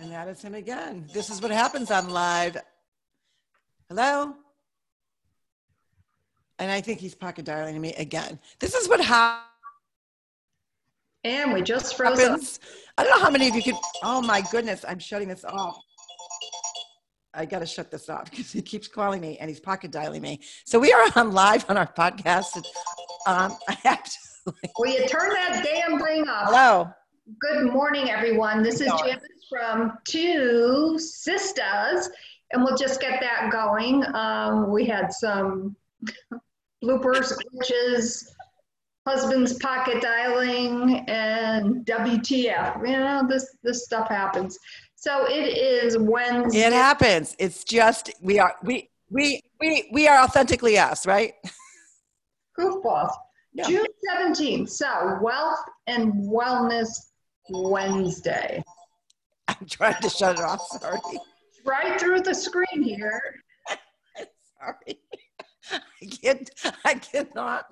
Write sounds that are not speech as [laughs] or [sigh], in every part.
And that is him again. This is what happens on live. Hello? And I think he's pocket dialing me again. This is what happens. And we just froze up. happens. I don't know how many of you could. Oh my goodness, I'm shutting this off. I got to shut this off [laughs] because he keeps calling me and he's pocket dialing me. So we are on live on our podcast. Um, [laughs] I have to. Will you turn that damn thing off? Hello. Good morning, everyone. This is. Janice from Two Sisters, and we'll just get that going. Um, we had some bloopers, glitches, husband's pocket dialing, and WTF. You know, this this stuff happens. So it is Wednesday. It happens. It's just we are we we we we are authentically us, right? Goofballs. Yeah. June 17th. So Wealth and Wellness Wednesday. I'm trying to shut it off. Sorry. Right through the screen here. Sorry. I can't. I cannot.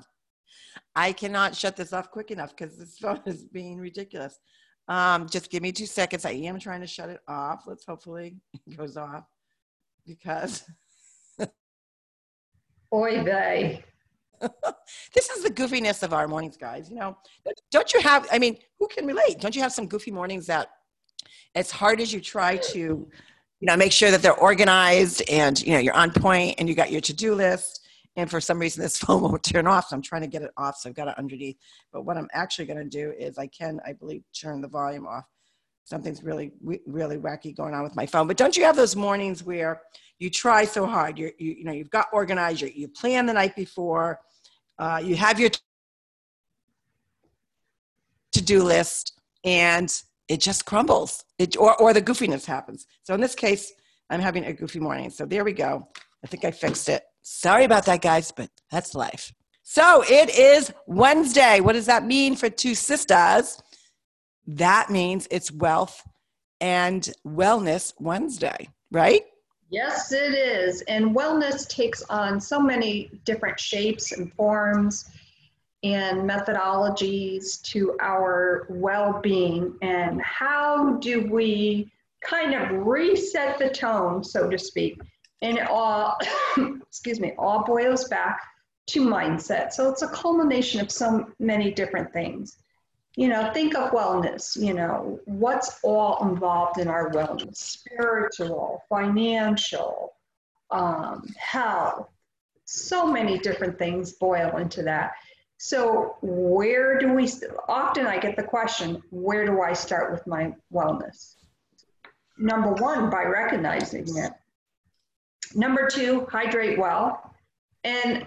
I cannot shut this off quick enough because this phone is being ridiculous. Um, just give me two seconds. I am trying to shut it off. Let's hopefully it goes off because Oy vey. This is the goofiness of our mornings, guys. You know, don't you have? I mean, who can relate? Don't you have some goofy mornings that, as hard as you try to, you know, make sure that they're organized and you know you're on point and you got your to-do list, and for some reason this [laughs] phone won't turn off, so I'm trying to get it off. So I've got it underneath. But what I'm actually going to do is I can, I believe, turn the volume off. Something's really, really wacky going on with my phone. But don't you have those mornings where you try so hard? You're, you, you know, you've got organized. You, you plan the night before. Uh, you have your to-do list, and it just crumbles. It, or, or the goofiness happens. So in this case, I'm having a goofy morning. So there we go. I think I fixed it. Sorry about that, guys, but that's life. So it is Wednesday. What does that mean for two sisters? That means it's Wealth and Wellness Wednesday, right? Yes, it is. And wellness takes on so many different shapes and forms and methodologies to our well being. And how do we kind of reset the tone, so to speak? And it all, [coughs] excuse me, all boils back to mindset. So it's a culmination of so many different things. You know, think of wellness, you know, what's all involved in our wellness spiritual, financial, um, health. So many different things boil into that. So, where do we, often I get the question, where do I start with my wellness? Number one, by recognizing it. Number two, hydrate well. And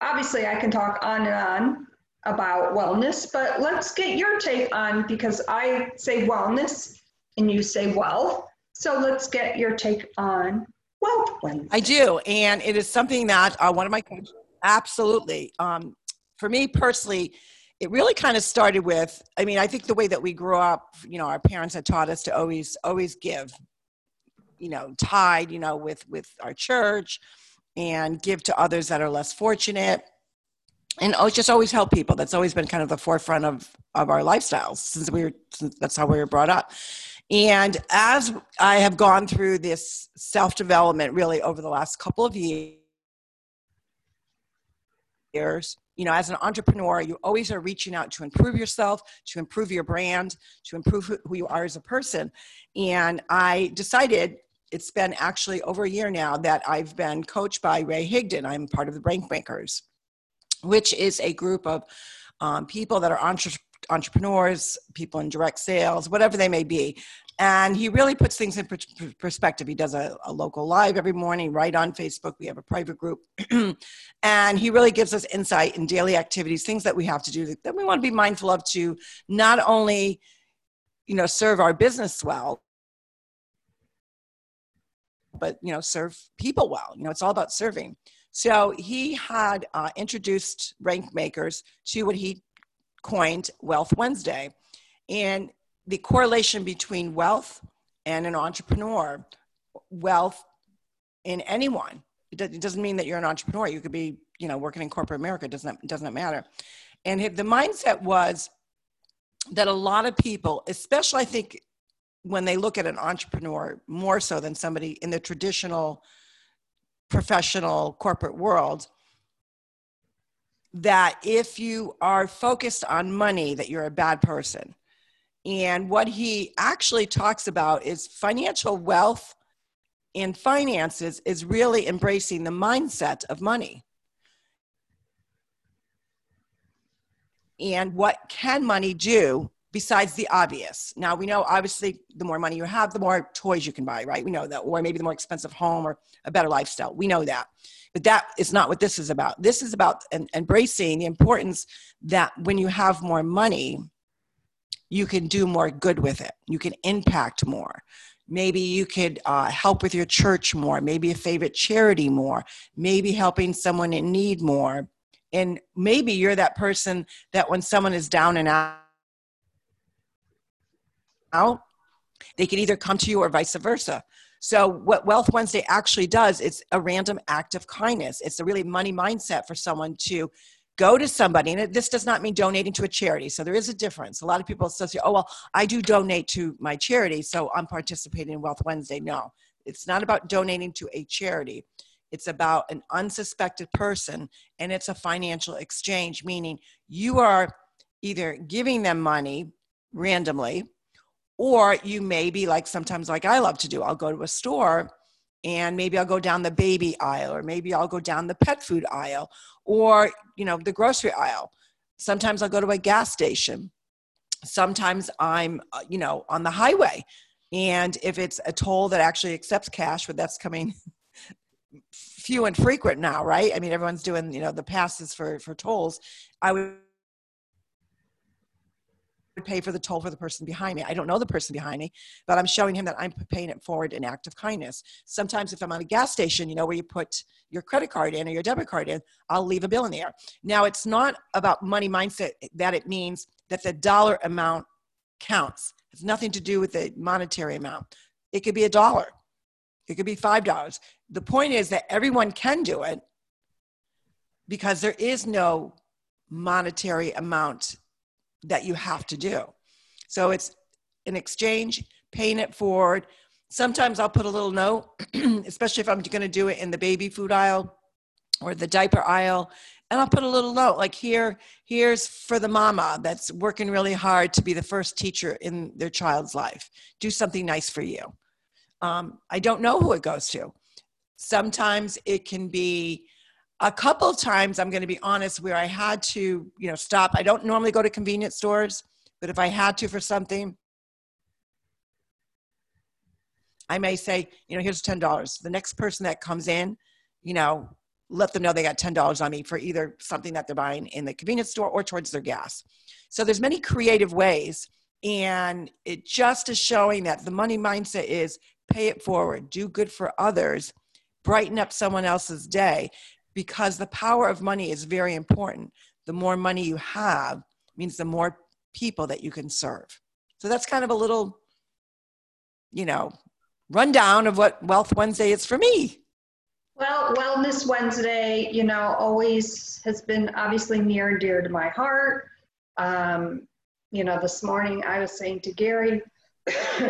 obviously, I can talk on and on about wellness, but let's get your take on because I say wellness and you say wealth. So let's get your take on wealth Wednesday. I do, and it is something that uh, one of my coaches absolutely. Um, for me personally, it really kind of started with. I mean, I think the way that we grew up, you know, our parents had taught us to always always give, you know, tied, you know, with with our church, and give to others that are less fortunate, and just always help people. That's always been kind of the forefront of of our lifestyles since we were. Since that's how we were brought up. And as I have gone through this self development really over the last couple of years, you know, as an entrepreneur, you always are reaching out to improve yourself, to improve your brand, to improve who you are as a person. And I decided it's been actually over a year now that I've been coached by Ray Higdon. I'm part of the Rank Makers, which is a group of um, people that are entre- entrepreneurs, people in direct sales, whatever they may be. And he really puts things in per- per- perspective. He does a, a local live every morning, right on Facebook. We have a private group. [clears throat] and he really gives us insight in daily activities, things that we have to do that we want to be mindful of to not only, you know, serve our business well, but, you know, serve people well. You know, it's all about serving. So he had uh, introduced Rank Makers to what he coined Wealth Wednesday. And the correlation between wealth and an entrepreneur, wealth in anyone, it, doesn't mean that you're an entrepreneur. You could be, you know, working in corporate America, it doesn't, doesn't matter. And the mindset was that a lot of people, especially I think when they look at an entrepreneur more so than somebody in the traditional professional corporate world that if you are focused on money that you're a bad person. And what he actually talks about is financial wealth and finances is really embracing the mindset of money. And what can money do besides the obvious. Now we know obviously the more money you have, the more toys you can buy, right? We know that, or maybe the more expensive home or a better lifestyle. We know that. But that is not what this is about. This is about embracing the importance that when you have more money, you can do more good with it. You can impact more. Maybe you could uh, help with your church more, maybe a favorite charity more, maybe helping someone in need more. And maybe you're that person that when someone is down and out, out, they can either come to you or vice versa. So what Wealth Wednesday actually does is a random act of kindness. It's a really money mindset for someone to go to somebody, and this does not mean donating to a charity. So there is a difference. A lot of people associate, oh well, I do donate to my charity, so I'm participating in Wealth Wednesday. No, it's not about donating to a charity. It's about an unsuspected person, and it's a financial exchange, meaning you are either giving them money randomly or you may be like sometimes, like I love to do, I'll go to a store and maybe I'll go down the baby aisle, or maybe I'll go down the pet food aisle, or, you know, the grocery aisle. Sometimes I'll go to a gas station. Sometimes I'm, uh, you know, on the highway. And if it's a toll that actually accepts cash, but that's coming [laughs] few and frequent now, right? I mean, everyone's doing, you know, the passes for, for tolls. I would pay for the toll for the person behind me. I don't know the person behind me, but I'm showing him that I'm paying it forward in act of kindness. Sometimes if I'm on a gas station, you know, where you put your credit card in or your debit card in, I'll leave a bill in there. Now it's not about money mindset that it means that the dollar amount counts. It's nothing to do with the monetary amount. It could be a dollar. It could be five dollars. The point is that everyone can do it because there is no monetary amount that you have to do. So it's an exchange, paying it forward. Sometimes I'll put a little note, [clears throat] especially if I'm going to do it in the baby food aisle or the diaper aisle. And I'll put a little note like here, here's for the mama that's working really hard to be the first teacher in their child's life. Do something nice for you. Um, I don't know who it goes to. Sometimes it can be a couple of times i'm going to be honest where i had to you know stop. I don't normally go to convenience stores but if i had to for something i may say you know here's $10 the next person that comes in you know let them know they got $10 on me for either something that they're buying in the convenience store or towards their gas. So there's many creative ways and it just is showing that the money mindset is pay it forward do good for others brighten up someone else's day because the power of money is very important. The more money you have means the more people that you can serve. So that's kind of a little, you know, rundown of what Wealth Wednesday is for me. Well, Wellness Wednesday, you know, always has been obviously near and dear to my heart. Um, you know, this morning I was saying to Gary, [coughs]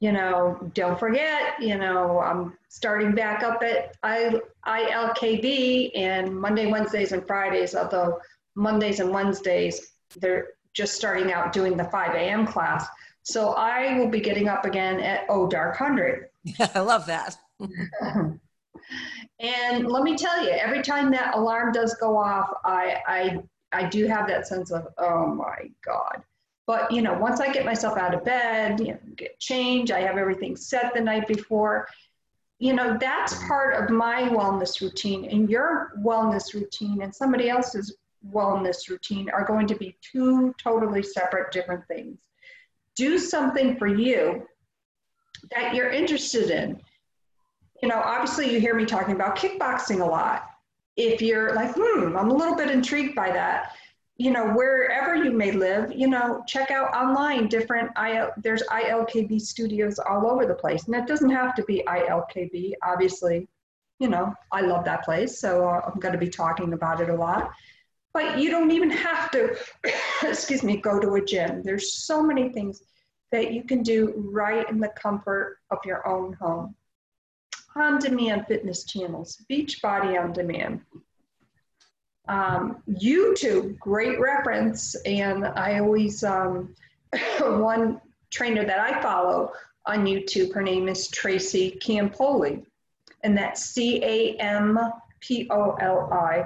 you know, don't forget, you know, I'm starting back up at I, ILKB and Monday, Wednesdays, and Fridays, although Mondays and Wednesdays, they're just starting out doing the 5 a.m. class. So I will be getting up again at Oh Dark 100. Yeah, [laughs] I love that. [laughs] and let me tell you, every time that alarm does go off, I, I, I do have that sense of, oh my God but you know, once I get myself out of bed, you know, get changed, I have everything set the night before. You know, that's part of my wellness routine, and your wellness routine and somebody else's wellness routine are going to be two totally separate, different things. Do something for you that you're interested in. You know, obviously, you hear me talking about kickboxing a lot. If you're like, hmm, I'm a little bit intrigued by that, you know, wherever you may live, you know, check out online different IL, there's ILKB studios all over the place. And it doesn't have to be ILKB, obviously, you know, I love that place. So uh, I'm going to be talking about it a lot. But you don't even have to, [coughs] excuse me, go to a gym. There's so many things that you can do right in the comfort of your own home. On demand fitness channels, Beachbody on demand. Um, YouTube, great reference. And I always, um, [laughs] one trainer that I follow on YouTube, her name is Tracy Campoli. And that's C A M P O L I.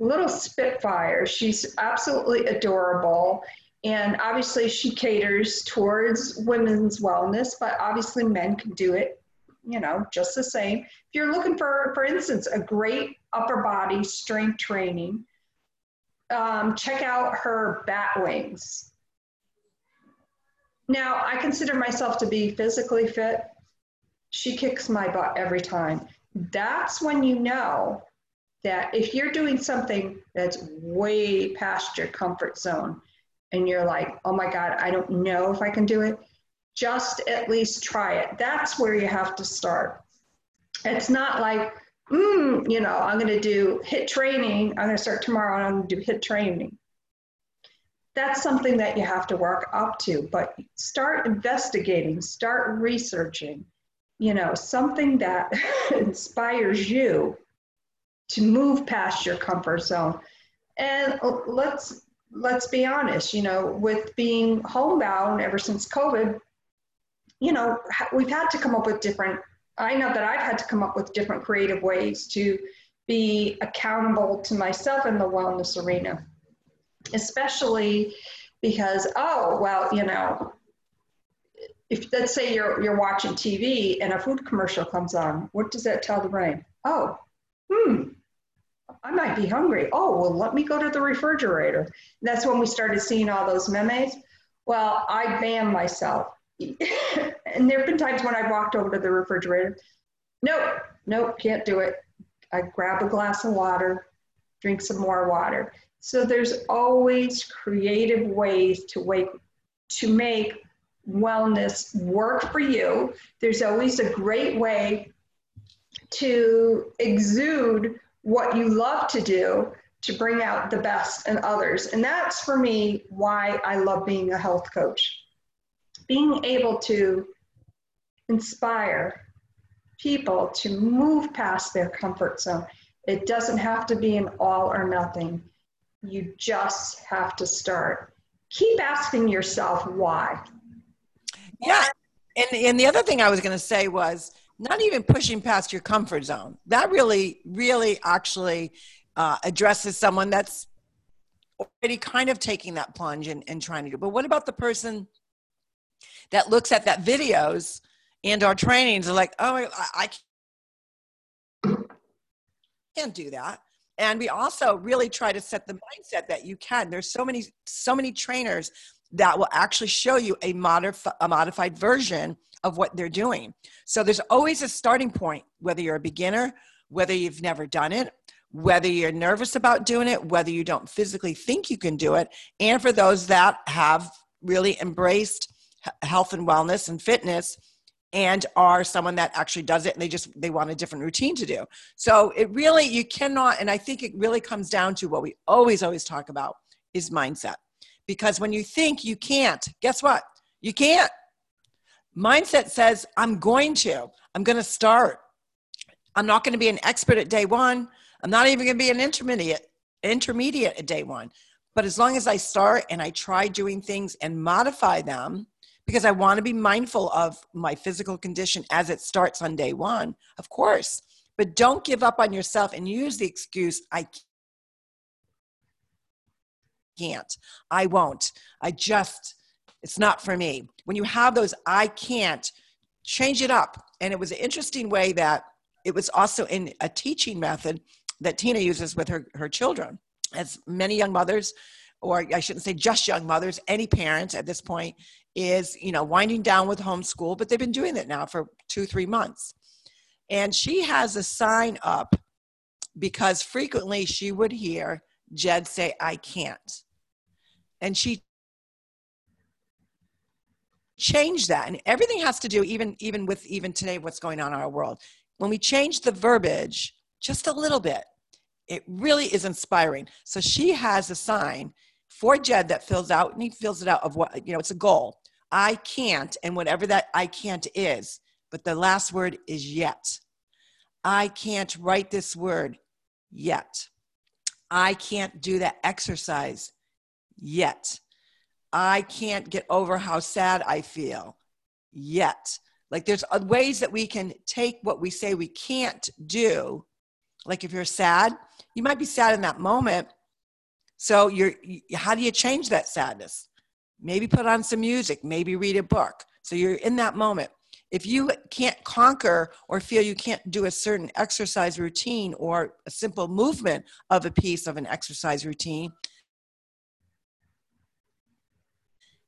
Little Spitfire. She's absolutely adorable. And obviously, she caters towards women's wellness, but obviously, men can do it, you know, just the same. If you're looking for, for instance, a great upper body strength training, um, check out her bat wings. Now, I consider myself to be physically fit. She kicks my butt every time. That's when you know that if you're doing something that's way past your comfort zone and you're like, oh my God, I don't know if I can do it, just at least try it. That's where you have to start. It's not like, mm, you know, I'm going to do HIIT training. I'm going to start tomorrow and I'm going to do HIIT training. That's something that you have to work up to, but start investigating, start researching, you know, something that [laughs] inspires you to move past your comfort zone. And let's let's be honest, you know, with being homebound ever since COVID, you know, we've had to come up with different I know that I've had to come up with different creative ways to be accountable to myself in the wellness arena, especially because, oh, well, you know, if let's say you're, you're watching TV and a food commercial comes on, what does that tell the brain? Oh, hmm, I might be hungry. Oh, well, let me go to the refrigerator. And that's when we started seeing all those memes. Well, I banned myself and there have been times when I walked over to the refrigerator. Nope, nope, can't do it. I grab a glass of water, drink some more water. So there's always creative ways to wake, to make wellness work for you. There's always a great way to exude what you love to do to bring out the best in others. And that's for me why I love being a health coach being able to inspire people to move past their comfort zone. It doesn't have to be an all or nothing. You just have to start. Keep asking yourself why. Yeah. And, and the other thing I was going to say was not even pushing past your comfort zone. That really, really actually uh, addresses someone that's already kind of taking that plunge and, and trying to do. But what about the person that looks at that videos and our trainings are like, oh, I, I can't do that. And we also really try to set the mindset that you can. There's so many, so many trainers that will actually show you a, modif- a modified version of what they're doing. So there's always a starting point, whether you're a beginner, whether you've never done it, whether you're nervous about doing it, whether you don't physically think you can do it, and for those that have really embraced health and wellness and fitness and are someone that actually does it and they just they want a different routine to do. So it really you cannot and i think it really comes down to what we always always talk about is mindset. Because when you think you can't guess what? You can't. Mindset says i'm going to. I'm going to start. I'm not going to be an expert at day one. I'm not even going to be an intermediate intermediate at day one. But as long as i start and i try doing things and modify them because I want to be mindful of my physical condition as it starts on day one, of course. But don't give up on yourself and use the excuse, I can't, I won't, I just, it's not for me. When you have those, I can't, change it up. And it was an interesting way that it was also in a teaching method that Tina uses with her, her children. As many young mothers, or I shouldn't say just young mothers, any parent at this point is you know winding down with homeschool but they've been doing it now for two three months. And she has a sign up because frequently she would hear jed say i can't. And she changed that. And everything has to do even even with even today what's going on in our world. When we change the verbiage just a little bit it really is inspiring. So she has a sign for jed that fills out and he fills it out of what you know it's a goal I can't, and whatever that I can't is, but the last word is yet. I can't write this word yet. I can't do that exercise yet. I can't get over how sad I feel yet. Like there's ways that we can take what we say we can't do. Like if you're sad, you might be sad in that moment. So you're how do you change that sadness? Maybe put on some music, maybe read a book. So you're in that moment. If you can't conquer or feel you can't do a certain exercise routine or a simple movement of a piece of an exercise routine,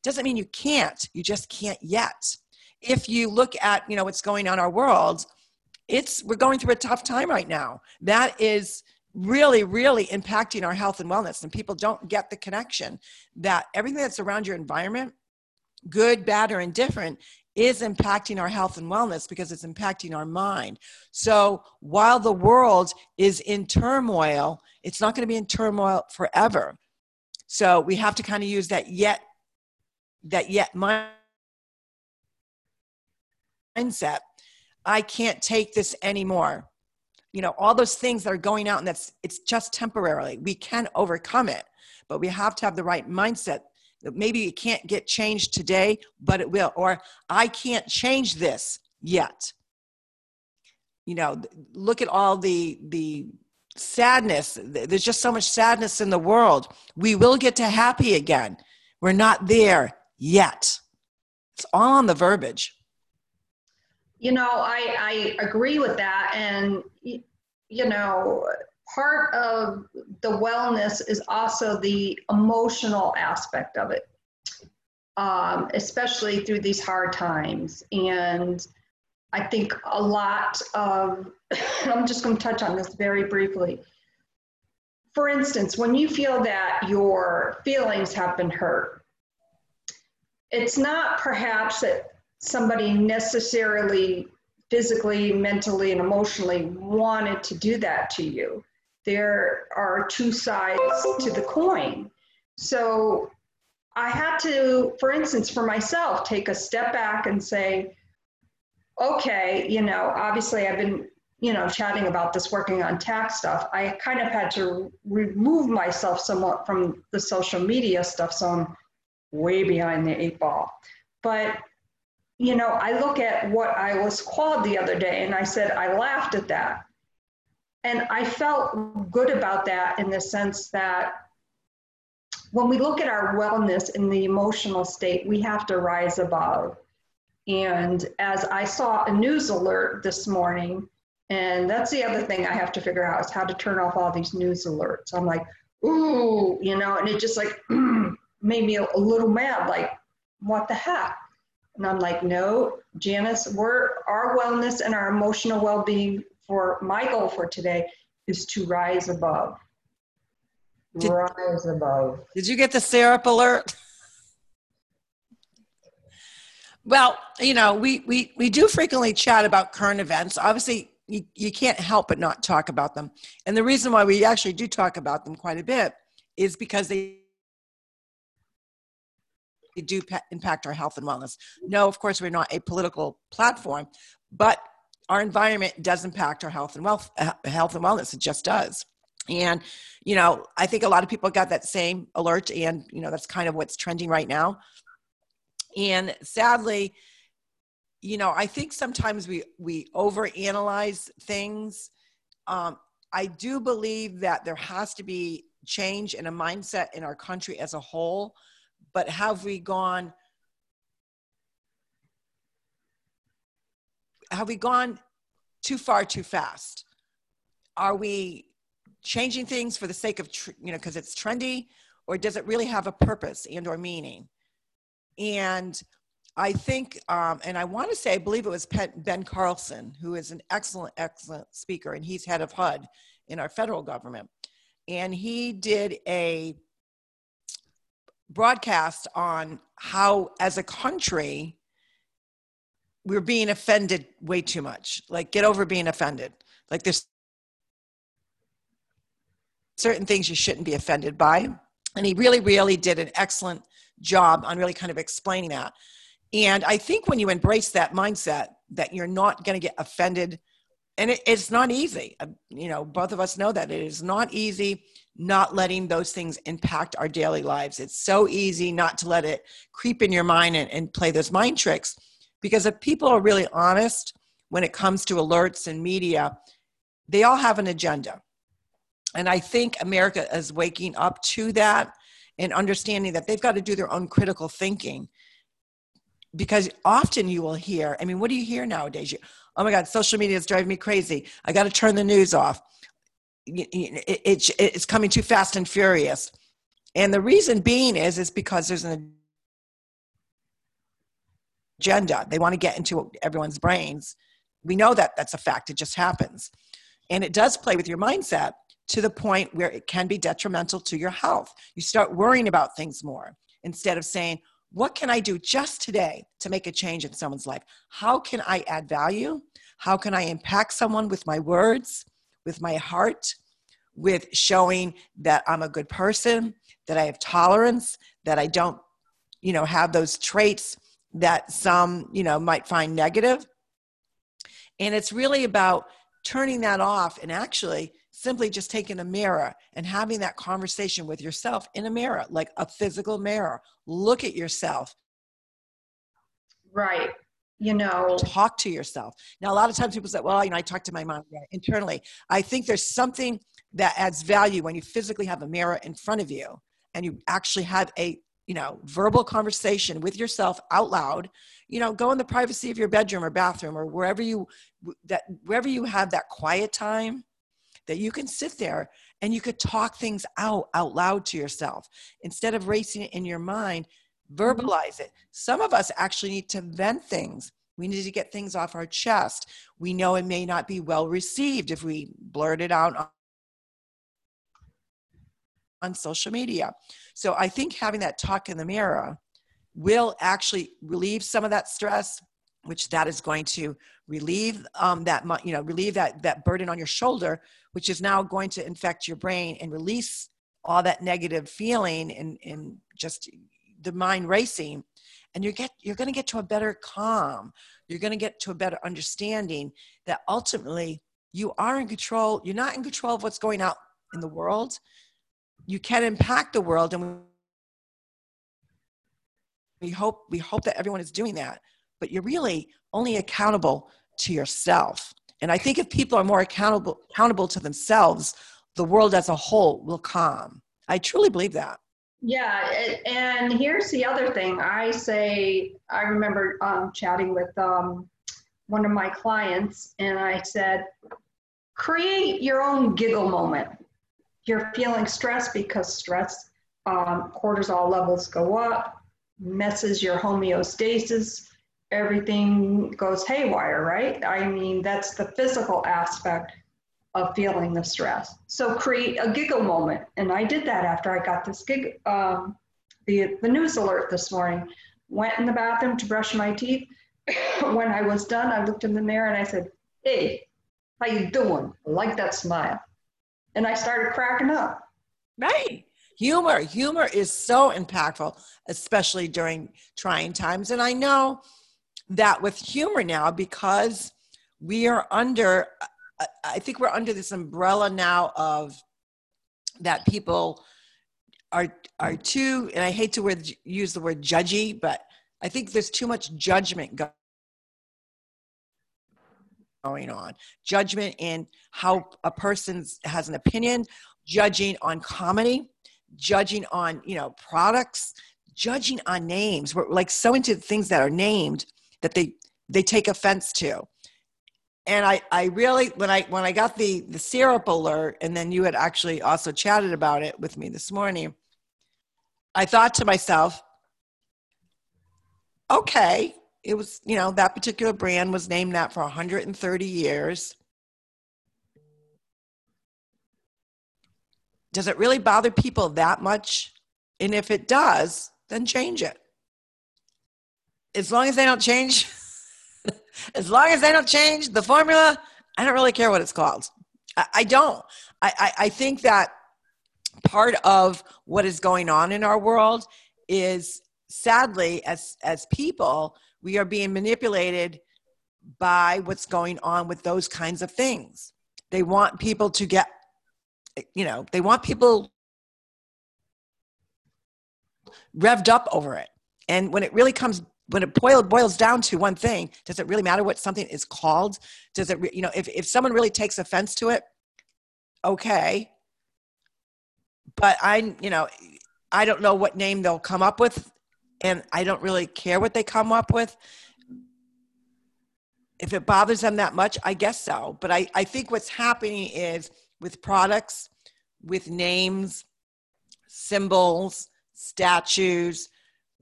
doesn't mean you can't. You just can't yet. If you look at, you know, what's going on our world, it's we're going through a tough time right now. That is really, really impacting our health and wellness. And people don't get the connection that everything that's around your environment, good, bad, or indifferent, is impacting our health and wellness because it's impacting our mind. So while the world is in turmoil, it's not going to be in turmoil forever. So we have to kind of use that yet, that yet mindset. I can't take this anymore you know all those things that are going out and that's it's just temporarily. We can overcome it but we have to have the right mindset. That maybe it can't get changed today but it will or i can't change this yet. You know look at all the the sadness. There's just so much sadness in the world. We will get to happy again. We're not there yet. It's all on the verbiage you know, I, I agree with that. And, you know, part of the wellness is also the emotional aspect of it, um, especially through these hard times. And I think a lot of, [coughs] I'm just going to touch on this very briefly. For instance, when you feel that your feelings have been hurt, it's not perhaps that somebody necessarily physically, mentally, and emotionally wanted to do that to you. There are two sides to the coin. So I had to, for instance, for myself, take a step back and say, okay, you know, obviously I've been, you know, chatting about this working on tax stuff. I kind of had to remove myself somewhat from the social media stuff. So I'm way behind the eight ball. But you know, I look at what I was called the other day and I said, I laughed at that. And I felt good about that in the sense that when we look at our wellness in the emotional state, we have to rise above. And as I saw a news alert this morning, and that's the other thing I have to figure out is how to turn off all these news alerts. I'm like, ooh, you know, and it just like [clears throat] made me a little mad, like, what the heck? And I'm like, no, Janice, we're our wellness and our emotional well-being for my goal for today is to rise above. Did, rise above. Did you get the syrup alert? well, you know, we, we, we do frequently chat about current events. Obviously, you, you can't help but not talk about them. And the reason why we actually do talk about them quite a bit is because they do impact our health and wellness. No, of course, we're not a political platform, but our environment does impact our health and wealth, uh, health and wellness. It just does. And, you know, I think a lot of people got that same alert, and, you know, that's kind of what's trending right now. And sadly, you know, I think sometimes we, we overanalyze things. Um, I do believe that there has to be change in a mindset in our country as a whole but have we gone have we gone too far too fast? Are we changing things for the sake of you know because it's trendy or does it really have a purpose and or meaning? And i think um, and i want to say i believe it was Ben Carson who is an excellent excellent speaker and he's head of hud in our federal government. And he did a broadcast on how, as a country, we're being offended way too much. Like, get over being offended. Like, there's certain things you shouldn't be offended by. And he really, really did an excellent job on really kind of explaining that. And I think when you embrace that mindset that you're not going to get offended, and it, it's not easy. Uh, you know, both of us know that it is not easy not letting those things impact our daily lives. It's so easy not to let it creep in your mind and, and play those mind tricks. Because if people are really honest when it comes to alerts and media, they all have an agenda. And I think America is waking up to that and understanding that they've got to do their own critical thinking. Because often you will hear, I mean, what do you hear nowadays? You, oh my God, social media is driving me crazy. I got to turn the news off. It, it, it's coming too fast and furious. And the reason being is, is because there's an agenda. They want to get into everyone's brains. We know that that's a fact. It just happens. And it does play with your mindset to the point where it can be detrimental to your health. You start worrying about things more instead of saying, what can I do just today to make a change in someone's life? How can I add value? How can I impact someone with my words, with my heart, with showing that I'm a good person, that I have tolerance, that I don't, you know, have those traits that some, you know, might find negative. And it's really about turning that off and actually simply just taking a mirror and having that conversation with yourself in a mirror, like a physical mirror. Look at yourself. Right. You know, talk to yourself. Now, a lot of times people say, well, you know, I talk to my mom yeah, internally. I think there's something that adds value when you physically have a mirror in front of you and you actually have a you know verbal conversation with yourself out loud you know go in the privacy of your bedroom or bathroom or wherever you that wherever you have that quiet time that you can sit there and you could talk things out out loud to yourself instead of racing it in your mind. Verbalize it. Some of us actually need to vent things. We need to get things off our chest. We know it may not be well received if we blurt it out on social media. So i think having that talk in the mirror will actually relieve some of that stress which that is going to relieve um, that you know relieve that that burden on your shoulder which is now going to infect your brain and release all that negative feeling and, and just the mind racing and you get you're going to get to a better calm you're going to get to a better understanding that ultimately you are in control you're not in control of what's going out in the world you can impact the world and we hope we hope that everyone is doing that but you're really only accountable to yourself. And I think if people are more accountable accountable to themselves, the world as a whole will calm. I truly believe that. Yeah, and here's the other thing. I say I remember um, chatting with um, one of my clients, and I said, create your own giggle moment. You're feeling stressed because stress um, cortisol levels go up, messes your homeostasis everything goes haywire, right? I mean, that's the physical aspect of feeling the stress. So create a giggle moment. And I did that after I got this gig, um, the, the news alert this morning. Went in the bathroom to brush my teeth. [laughs] when I was done, I looked in the mirror and I said, hey, how you doing? I like that smile. And I started cracking up. Right. Humor. Humor is so impactful, especially during trying times. And I know that with humor now because we are under i think we're under this umbrella now of that people are are too and i hate to word, use the word judgy but i think there's too much judgment going on. Judgment in how a person has an opinion judging on comedy judging on you know products judging on names. We're like so into things that are named that they they take offense to and I, I really when I when I got the the syrup alert and then you had actually also chatted about it with me this morning, I thought to myself, okay, it was you know that particular brand was named that for 130 years. Does it really bother people that much? And if it does, then change it as long as they don't change, [laughs] as long as they don't change the formula, I don't really care what it's called. I, I don't. I, I, I think that part of what is going on in our world is sadly, as as people, we are being manipulated by what's going on with those kinds of things. They want people to get, you know, they want people revved up over it. And when it really comes, when it boil, boils down to one thing, does it really matter what something is called? Does it, re- you know, if, if someone really takes offense to it, okay. But I, you know, I don't know what name they'll come up with, and I don't really care what they come up with. If it bothers them that much, I guess so. But I, I think what's happening is with products, with names, symbols, statues,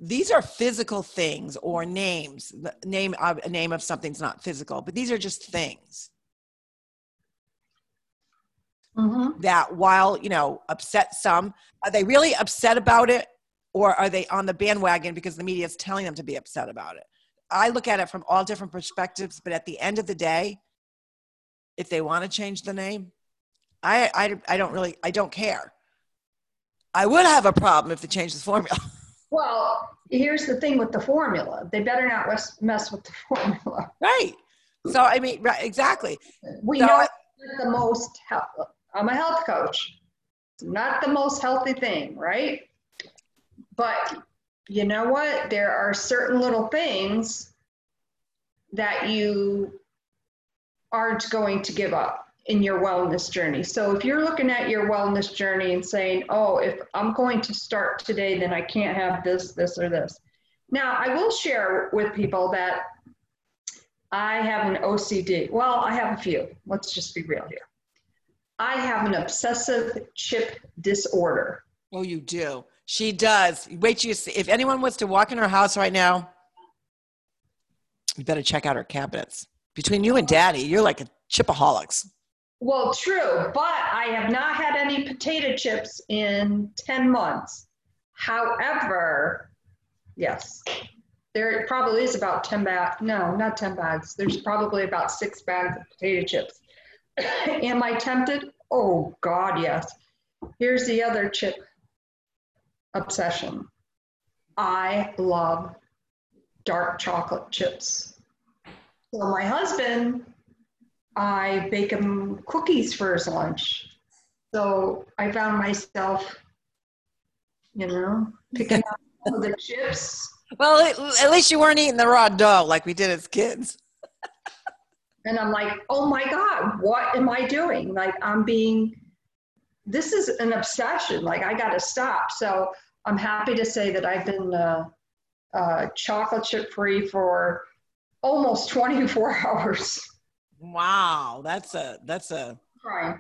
these are physical things or names. The name of a name of something's not physical, but these are just things Mhm. that while you know upset some are they really upset about it or are they on the bandwagon because the media is telling them to be upset about it i look at it from all different perspectives but at the end of the day if they want to change the name i i, I don't really i don't care i would have a problem if they changed the formula [laughs] Well, here's the thing with the formula. They better not mess, mess with the [laughs] formula. right so i mean right, exactly We So know it's the most health. I'm a health coach. It's not the most healthy thing, right? But you know what? There are certain little things that you aren't going to give up in your wellness journey. So if you're looking at your wellness journey and saying, "Oh, if I'm going to start today, then I can't have this, this, or this." Now, I will share with people that I have an OCD. Well, I have a few. Let's just be real here. I have an obsessive chip disorder. oh you do she does wait you see if anyone was to walk in her house right now you better check out her cabinets between you and daddy you're like a chipaholics Well, true, but I have not had any potato chips in 10 months. However, yes, there probably is about 10 bags. No, not 10 bags. There's probably about six bags of potato chips. [laughs] Am I tempted? Oh, God, yes. Here's the other chip obsession I love dark chocolate chips. So, my husband I bake him cookies for his lunch. So I found myself, you know, picking up [laughs] the chips. well at, at least you weren't eating the raw dough like we did as kids [laughs] And I'm like, oh my God, what am I doing? Like, I'm being, this is an obsession. Like, I got to stop. So I'm happy to say that I've been uh, uh, chocolate chip free for almost 24 [laughs] hours. Wow that's a that's a Right.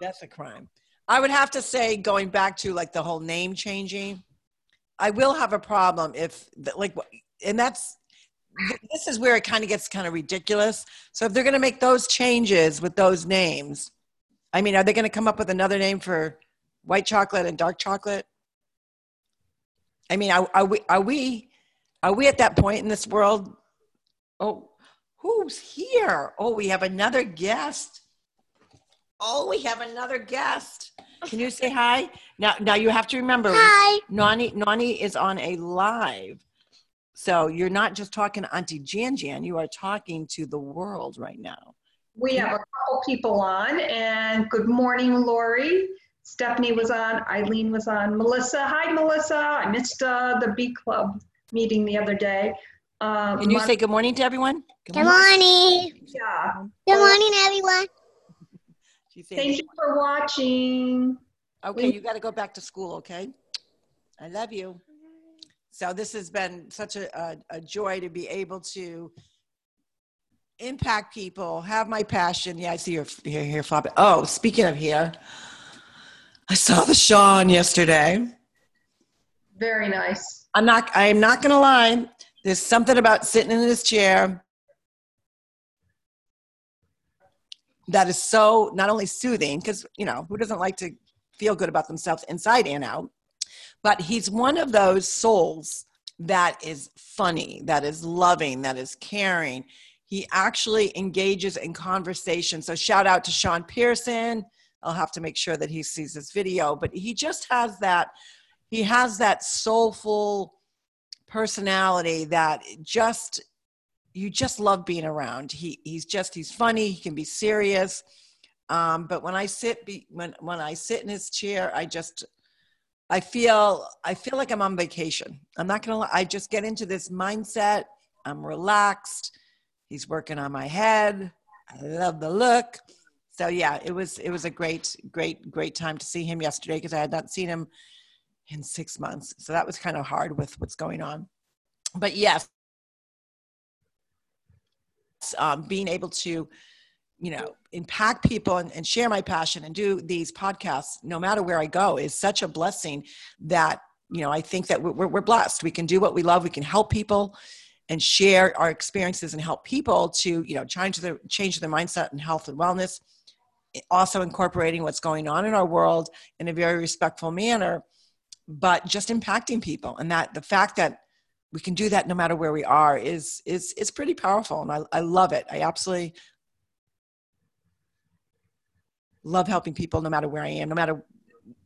that's a crime. I would have to say going back to like the whole name changing i will have a problem if like and that's this is where it kind of gets kind of ridiculous. So if they're going to make those changes with those names i mean are they going to come up with another name for white chocolate and dark chocolate? I mean are, are we are we are we at that point in this world? Oh who's here oh we have another guest oh we have another guest can you say hi now now you have to remember Hi. Nani, Nani is on a live. So you're not just talking to Auntie Jan Jan, you are talking to the world right now. We have a couple people on, and good morning, Lori. Stephanie was on, Eileen was on, Melissa. Hi, Melissa. I missed uh, the B Club meeting the other day. Um, Can you Mon- say good morning to everyone? Good morning. yeah. Good morning, everyone. [laughs] Thank you for watching. okay, you got to go back to school, okay? I love you. So this has been such a, a, a joy to be able to impact people, have my passion. Yeah, I see your here, here, Fab. Oh, speaking of here, I saw the Sean yesterday. Very nice. I'm not. I'm not gonna lie. There's something about sitting in this chair that is so not only soothing because you know who doesn't like to feel good about themselves inside and out, but he's one of those souls that is funny, that is loving, that is caring. He actually engages in conversation. So shout out to Sean Pearson. I'll have to make sure that he sees this video, but he just has that he has that soulful personality that just you just love being around. He he's just he's funny. He can be serious. Um, but when I sit be, when when I sit in his chair, I just I feel I feel like I'm on vacation. I'm not gonna. I just get into this mindset. I'm relaxed. He's working on my head. I love the look. So yeah, it was it was a great great great time to see him yesterday because I had not seen him in six months. So that was kind of hard with what's going on. But yes, um, being able to, you know, impact people and, and share my passion and do these podcasts, no matter where I go, is such a blessing that, you know, I think that we're, we're blessed. We can do what we love. We can help people and share our experiences and help people to, you know, change their, change their mindset and health and wellness. Also incorporating what's going on in our world in a very respectful manner, but just impacting people. And that the fact that we can do that no matter where we are is is is pretty powerful. And I, I love it. I absolutely love helping people no matter where i am no matter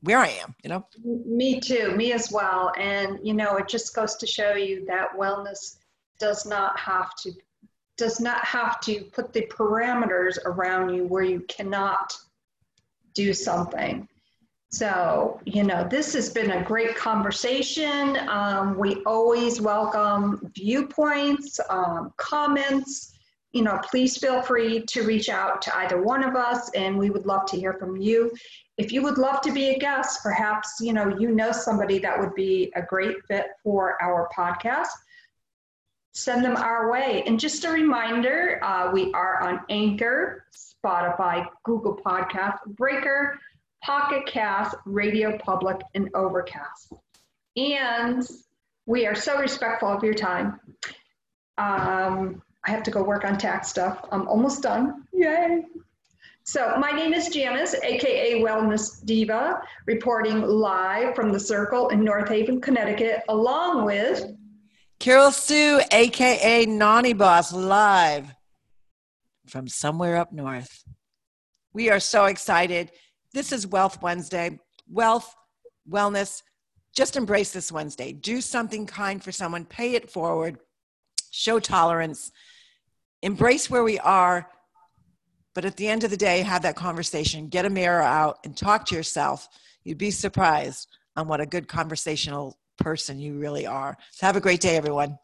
where i am you know? Me too. Me as well. And you know it just goes to show you that wellness does not have to does not have to put the parameters around you where you cannot do something so, you know, this has been a great conversation. Um, we always welcome viewpoints, um, comments. You know, please feel free to reach out to either one of us, and we would love to hear from you. If you would love to be a guest, perhaps, you know, you know somebody that would be a great fit for our podcast, send them our way. And just a reminder, uh, we are on Anchor, Spotify, Google Podcast, Breaker, Pocket Cast, Radio Public, and Overcast. And we are so respectful of your time. Um, I have to go work on tax stuff. I'm almost done. Yay. So my name is Janice, aka Wellness Diva, reporting live from the Circle in North Haven, Connecticut, along with Carol Sue, aka Nani Boss, live from somewhere up north. We are so excited. This is Wealth Wednesday. Wealth, wellness. Just embrace this Wednesday. Do something kind for someone, pay it forward, show tolerance, embrace where we are. But at the end of the day, have that conversation, get a mirror out, and talk to yourself. You'd be surprised on what a good conversational person you really are. So have a great day, everyone.